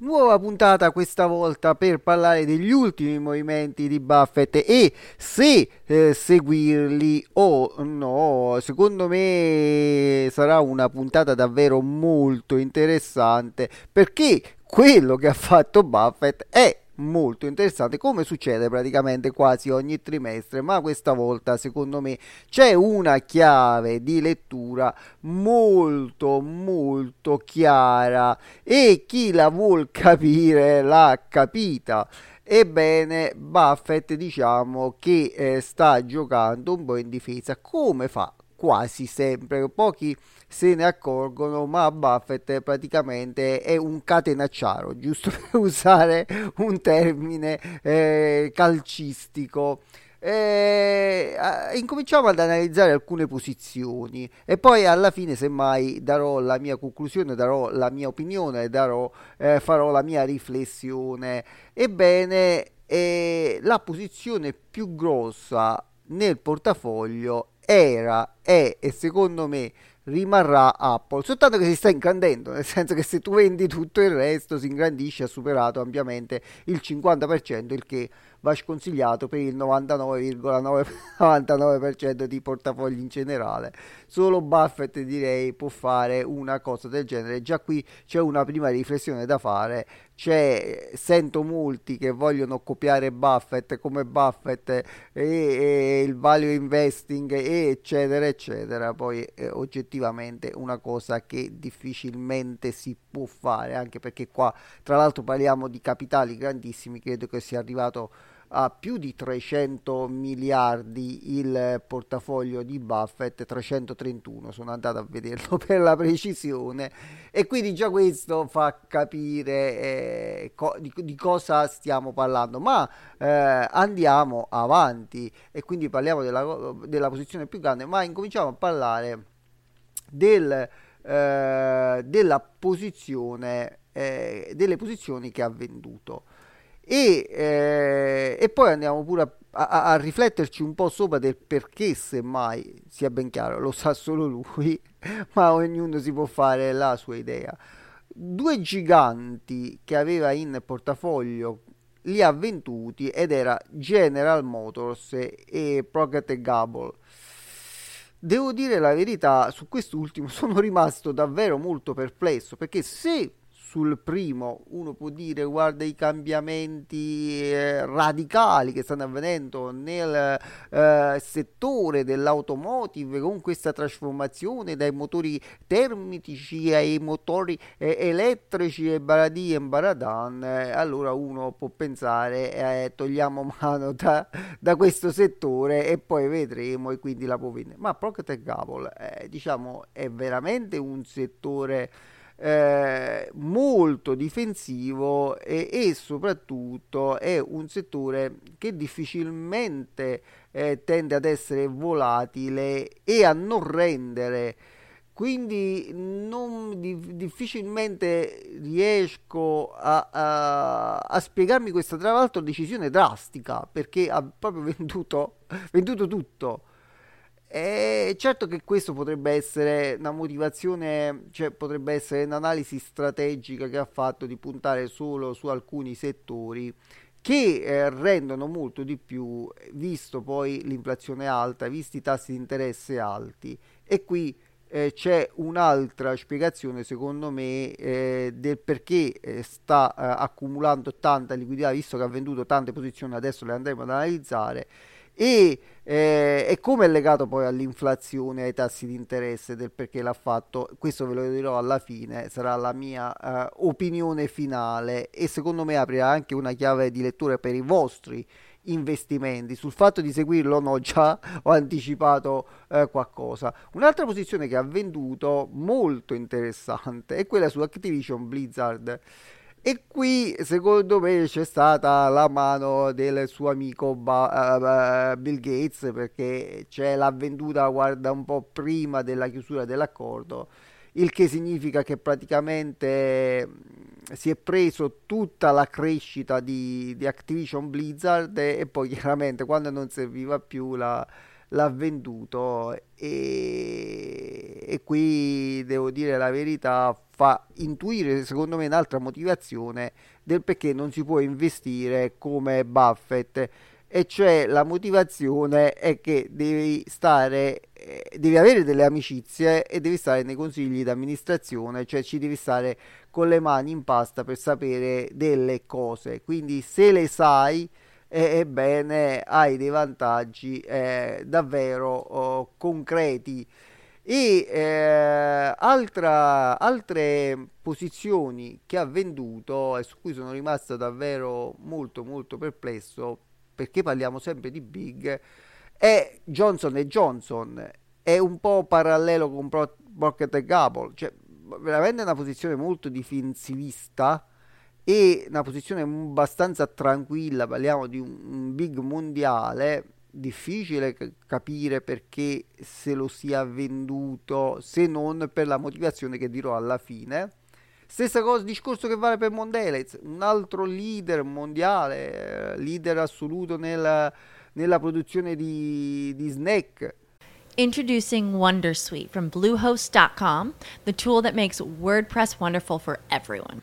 Nuova puntata questa volta per parlare degli ultimi movimenti di Buffett e se eh, seguirli o no. Secondo me sarà una puntata davvero molto interessante perché quello che ha fatto Buffett è molto interessante come succede praticamente quasi ogni trimestre ma questa volta secondo me c'è una chiave di lettura molto molto chiara e chi la vuol capire l'ha capita Ebbene, Buffett diciamo che eh, sta giocando un po' in difesa come fa quasi sempre. Pochi se ne accorgono, ma Buffett praticamente è un catenacciaro, giusto per usare un termine eh, calcistico. Eh, incominciamo ad analizzare alcune posizioni e poi alla fine semmai darò la mia conclusione darò la mia opinione darò, eh, farò la mia riflessione ebbene eh, la posizione più grossa nel portafoglio era e secondo me rimarrà Apple, soltanto che si sta ingrandendo, nel senso che se tu vendi tutto il resto si ingrandisce, ha superato ampiamente il 50%, il che va sconsigliato per il 99,99% di portafogli in generale. Solo Buffett direi può fare una cosa del genere. Già qui c'è una prima riflessione da fare. C'è, sento molti che vogliono copiare Buffett come Buffett e, e il value investing eccetera eccetera. Poi eh, oggettivamente una cosa che difficilmente si può fare anche perché qua tra l'altro parliamo di capitali grandissimi. Credo che sia arrivato a più di 300 miliardi il portafoglio di Buffett, 331 sono andato a vederlo per la precisione. E quindi già questo fa capire eh, co- di, di, cosa stiamo parlando, ma eh, andiamo avanti. E quindi parliamo della, della, posizione più grande, ma incominciamo a parlare del, eh, della posizione, eh, delle posizioni che ha venduto e, eh, e poi andiamo pure a, a, a, rifletterci un po' sopra del perché semmai sia ben chiaro, lo sa solo lui, ma ognuno si può fare la sua idea. Due giganti che aveva in portafoglio li ha venduti ed era General Motors e Procter Gable. Devo dire la verità, su quest'ultimo sono rimasto davvero molto perplesso perché se sul primo uno può dire guarda i cambiamenti eh, radicali che stanno avvenendo nel eh, settore dell'automotive con questa trasformazione dai motori termici ai motori eh, elettrici e baradì e baradan eh, allora uno può pensare eh, togliamo mano da, da, questo settore e poi vedremo e quindi la può vendere. Ma Procter Gamble eh, diciamo è veramente un settore eh, molto difensivo e, e, soprattutto è un settore che difficilmente eh, tende ad essere volatile e a non rendere. Quindi non, di, difficilmente riesco a, a, a, spiegarmi questa tra l'altro decisione drastica perché ha proprio venduto, venduto tutto e certo che questo potrebbe essere una motivazione, cioè potrebbe essere un'analisi strategica che ha fatto di puntare solo su alcuni settori che eh, rendono molto di più, visto poi l'inflazione alta, visti i tassi di interesse alti. E qui eh, c'è un'altra spiegazione secondo me eh, del perché eh, sta eh, accumulando tanta liquidità visto che ha venduto tante posizioni adesso le andremo ad analizzare e, eh, e come è legato poi all'inflazione ai tassi di interesse del perché l'ha fatto questo ve lo dirò alla fine sarà la mia eh, opinione finale e secondo me aprirà anche una chiave di lettura per i vostri investimenti. Sul fatto di seguirlo no, già ho anticipato eh, qualcosa. Un'altra posizione che ha venduto molto interessante è quella su Activision Blizzard. E qui secondo me c'è stata la mano del suo amico ba- uh, Bill Gates perché ce l'ha venduta guarda un po' prima della chiusura dell'accordo, il che significa che praticamente si è preso tutta la crescita di, di Activision Blizzard e, e, poi chiaramente quando non serviva più la, l'ha venduto. E, e, qui devo dire la verità fa intuire secondo me un'altra motivazione del perché non si può investire come Buffett. E cioè la motivazione è che devi stare eh, devi avere delle amicizie e devi stare nei consigli di amministrazione cioè ci devi stare con le mani in pasta per sapere delle cose. Quindi se le sai ebbene hai dei vantaggi eh, davvero oh, concreti e eh, altra, altre posizioni che ha venduto e su cui sono rimasto davvero molto molto perplesso perché parliamo sempre di big, è Johnson Johnson, è un po' parallelo con Procter Gable, cioè veramente una posizione molto difensivista e una posizione abbastanza tranquilla, parliamo di un, un big mondiale, difficile capire perché se lo sia venduto, se non per la motivazione che dirò alla fine Stessa cosa, discorso che vale per Mondelez, un altro leader mondiale, eh, leader assoluto nella, nella produzione di, di snack. Introducing Wondersuite from Bluehost.com, the tool that makes WordPress wonderful for everyone.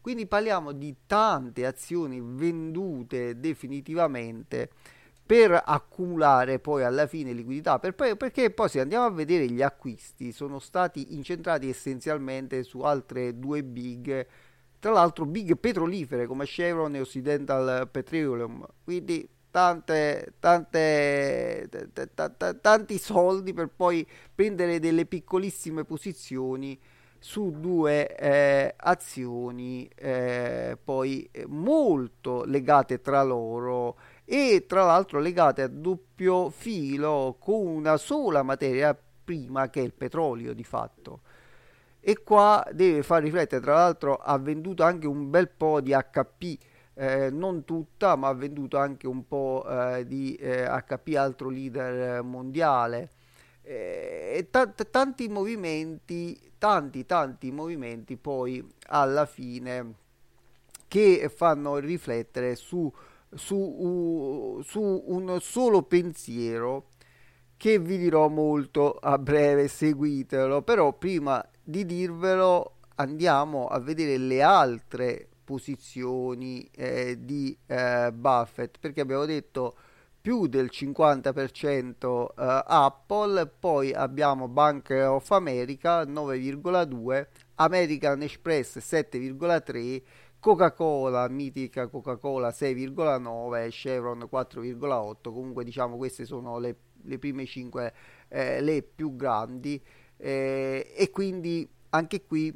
Quindi parliamo di tante azioni vendute definitivamente per accumulare poi alla fine liquidità, per poi, perché poi se andiamo a vedere gli acquisti sono stati incentrati essenzialmente su altre due big, tra l'altro big petrolifere come Chevron e Occidental Petroleum, quindi tante, tante, t- t- t- tanti soldi per poi prendere delle piccolissime posizioni su due eh, azioni eh, poi eh, molto legate tra loro e tra l'altro legate a doppio filo con una sola materia prima che è il petrolio di fatto. E qua deve far riflettere, tra l'altro ha venduto anche un bel po' di HP, eh, non tutta, ma ha venduto anche un po' eh, di eh, HP, altro leader mondiale. E t- tanti movimenti, tanti tanti movimenti poi alla fine che fanno riflettere su su, uh, su un solo pensiero che vi dirò molto a breve, seguitelo, però prima di dirvelo andiamo a vedere le altre posizioni eh, di eh, Buffett perché abbiamo detto più del 50% eh, Apple, poi abbiamo Bank of America 9,2, American Express 7,3 Coca-Cola, mitica Coca-Cola 6,9, Chevron 4,8, comunque diciamo queste sono le, le prime 5, eh, le più grandi eh, e quindi anche qui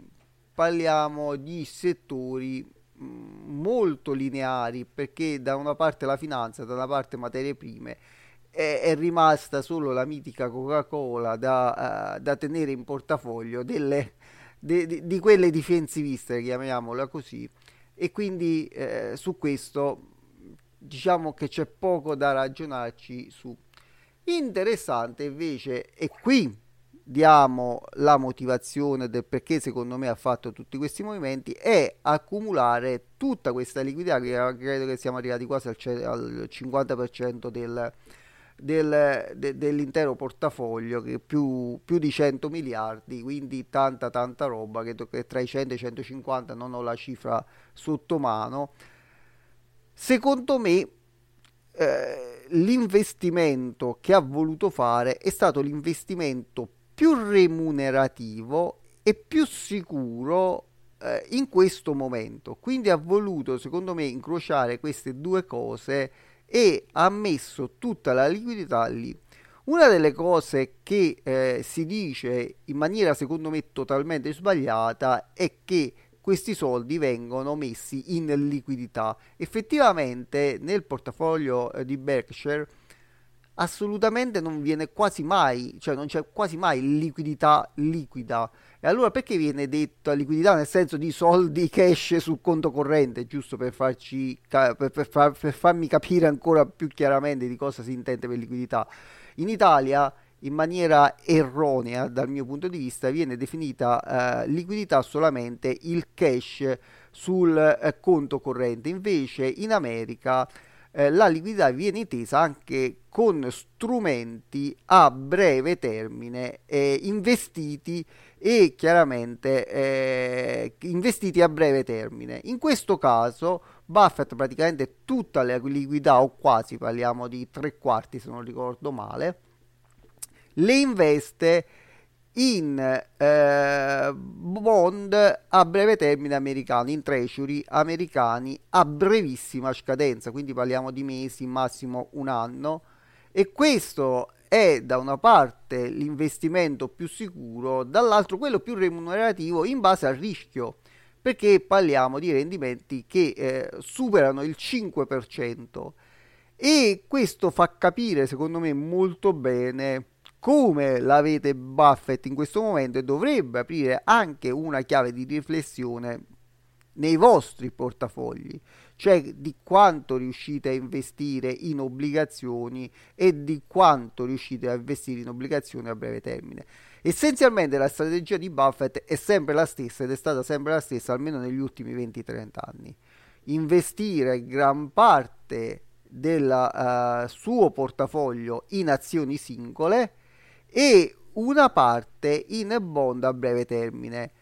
parliamo di settori molto lineari perché da una parte la finanza, da una parte materie prime è, è rimasta solo la mitica Coca-Cola da, uh, da tenere in portafoglio delle, de, de, di quelle difensiviste, chiamiamola così, e quindi eh, su questo diciamo che c'è poco da ragionarci su. Interessante invece, e qui diamo la motivazione del perché secondo me ha fatto tutti questi movimenti, è accumulare tutta questa liquidità, che credo che siamo arrivati quasi al, al 50% del, del, de, dell'intero portafoglio che più, più, di 100 miliardi quindi tanta tanta roba che, che tra i 100 e i 150 non ho la cifra sotto mano. Secondo me eh, l'investimento che ha voluto fare è stato l'investimento più remunerativo e più sicuro eh, in questo momento quindi ha voluto secondo me incrociare queste due cose e ha messo tutta la liquidità lì. Una delle cose che eh, si dice in maniera secondo me totalmente sbagliata è che questi soldi vengono messi in liquidità. Effettivamente nel portafoglio eh, di Berkshire assolutamente non viene quasi mai, cioè non c'è quasi mai liquidità liquida. E allora perché viene detta liquidità nel senso di soldi cash sul conto corrente, giusto per, farci, per, per, far, per farmi capire ancora più chiaramente di cosa si intende per liquidità? In Italia in maniera erronea dal mio punto di vista viene definita eh, liquidità solamente il cash sul eh, conto corrente invece in America eh, la liquidità viene intesa anche con strumenti a breve termine eh, investiti e chiaramente eh, investiti a breve termine. In questo caso Buffett praticamente tutta la liquidità o quasi parliamo di tre quarti se non ricordo male le investe in eh, bond a breve termine americani, in treasury americani a brevissima scadenza, quindi parliamo di mesi, massimo un anno. E questo è da una parte l'investimento più sicuro, dall'altro quello più remunerativo in base al rischio, perché parliamo di rendimenti che eh, superano il 5% e questo fa capire secondo me molto bene come l'avete Buffett in questo momento e dovrebbe aprire anche una chiave di riflessione nei vostri portafogli, cioè di quanto riuscite a investire in obbligazioni e di quanto riuscite a investire in obbligazioni a breve termine. Essenzialmente la strategia di Buffett è sempre la stessa ed è stata sempre la stessa almeno negli ultimi 20-30 anni. Investire gran parte del uh, suo portafoglio in azioni singole e una parte in bond a breve termine.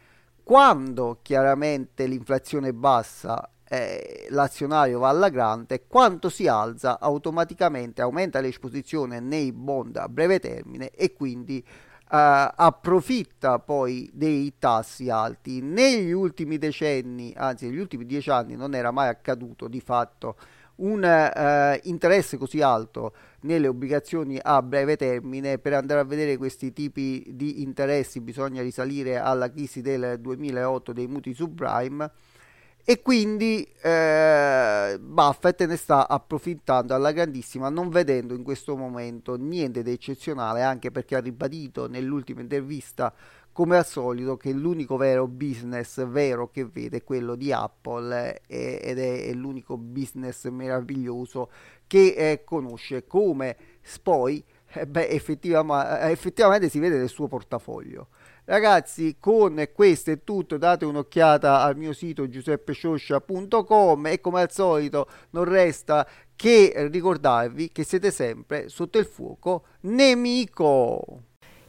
quando chiaramente l'inflazione è bassa eh, l'azionario va alla grande, quanto si alza automaticamente aumenta l'esposizione nei bond a breve termine e quindi Uh, approfitta poi dei tassi alti. Negli ultimi decenni, anzi negli ultimi dieci anni, non era mai accaduto di fatto un uh, interesse così alto nelle obbligazioni a breve termine. Per andare a vedere questi tipi di interessi bisogna risalire alla crisi del 2008 dei mutui subprime e quindi eh, Buffett ne sta approfittando alla grandissima non vedendo in questo momento niente di eccezionale anche perché ha ribadito nell'ultima intervista come al solito che l'unico vero business vero che vede è quello di Apple eh, ed è, è, l'unico business meraviglioso che eh, conosce come poi eh, beh, effettivamente, effettivamente si vede nel suo portafoglio Ragazzi, con questo è tutto. Date un'occhiata al mio sito giuseppescioscia.com e come al solito non resta che ricordarvi che siete sempre sotto il fuoco nemico.